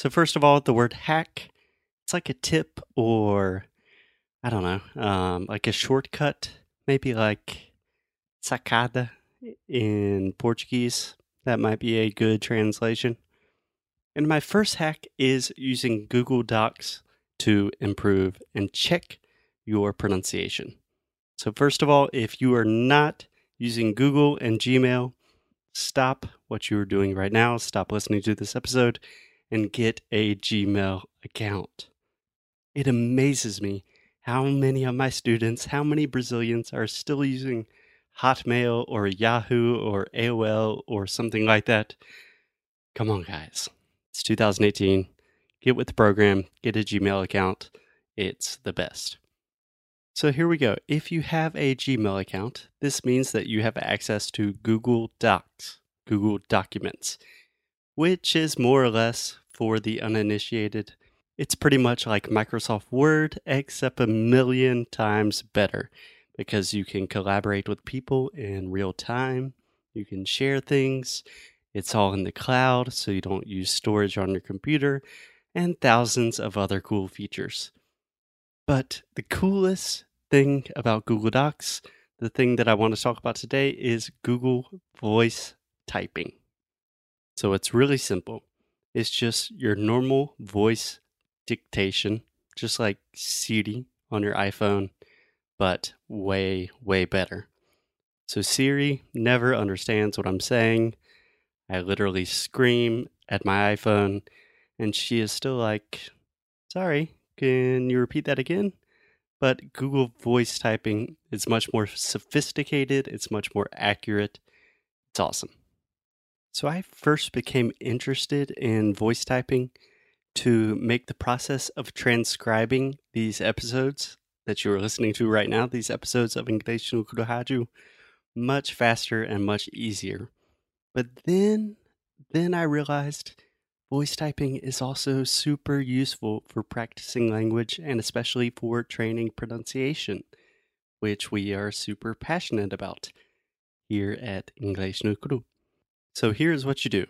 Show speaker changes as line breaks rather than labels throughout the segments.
So, first of all, the word hack, it's like a tip or, I don't know, um, like a shortcut, maybe like sacada in Portuguese. That might be a good translation. And my first hack is using Google Docs to improve and check your pronunciation. So, first of all, if you are not using Google and Gmail, stop what you are doing right now, stop listening to this episode, and get a Gmail account. It amazes me how many of my students, how many Brazilians are still using Hotmail or Yahoo or AOL or something like that. Come on, guys. It's 2018. Get with the program, get a Gmail account. It's the best. So here we go. If you have a Gmail account, this means that you have access to Google Docs, Google Documents, which is more or less for the uninitiated. It's pretty much like Microsoft Word, except a million times better because you can collaborate with people in real time. You can share things. It's all in the cloud, so you don't use storage on your computer, and thousands of other cool features. But the coolest thing about Google Docs, the thing that I want to talk about today, is Google Voice Typing. So it's really simple. It's just your normal voice dictation, just like Siri on your iPhone, but way, way better. So Siri never understands what I'm saying. I literally scream at my iPhone, and she is still like, Sorry, can you repeat that again? But Google voice typing is much more sophisticated, it's much more accurate. It's awesome. So I first became interested in voice typing to make the process of transcribing these episodes that you are listening to right now, these episodes of English no Kurohaju, much faster and much easier. But then, then I realized voice typing is also super useful for practicing language and especially for training pronunciation, which we are super passionate about here at English no Kuru. So here's what you do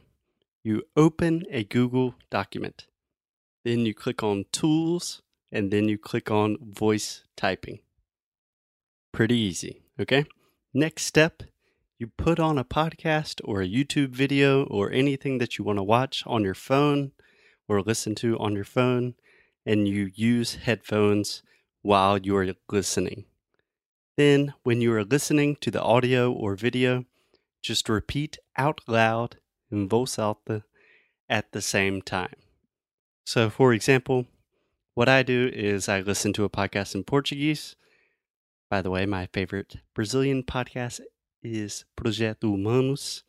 you open a Google document, then you click on Tools, and then you click on Voice Typing. Pretty easy, okay? Next step, you put on a podcast or a YouTube video or anything that you want to watch on your phone or listen to on your phone, and you use headphones while you are listening. Then, when you are listening to the audio or video, just repeat out loud in voz alta at the same time. So, for example, what I do is I listen to a podcast in Portuguese. By the way, my favorite Brazilian podcast is Projeto Humanos.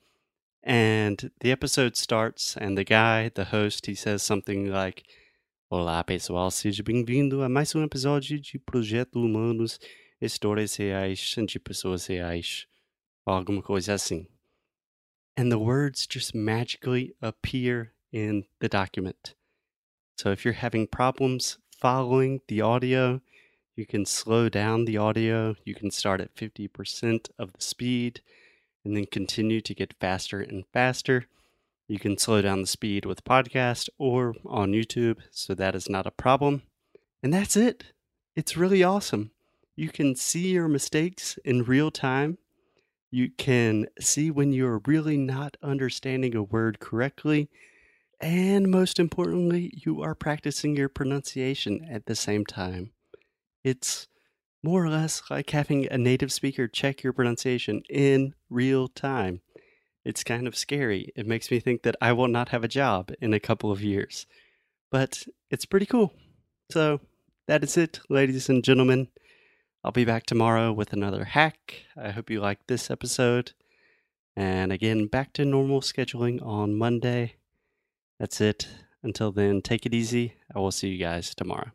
And the episode starts, and the guy, the host, he says something like: Olá pessoal, seja bem-vindo a mais um episódio de Projeto Humanos, histórias reais de pessoas reais alguma coisa assim. And the words just magically appear in the document. So if you're having problems following the audio, you can slow down the audio. You can start at 50% of the speed and then continue to get faster and faster. You can slow down the speed with podcast or on YouTube, so that is not a problem. And that's it. It's really awesome. You can see your mistakes in real time you can see when you're really not understanding a word correctly. And most importantly, you are practicing your pronunciation at the same time. It's more or less like having a native speaker check your pronunciation in real time. It's kind of scary. It makes me think that I will not have a job in a couple of years. But it's pretty cool. So that is it, ladies and gentlemen. I'll be back tomorrow with another hack. I hope you liked this episode. And again, back to normal scheduling on Monday. That's it. Until then, take it easy. I will see you guys tomorrow.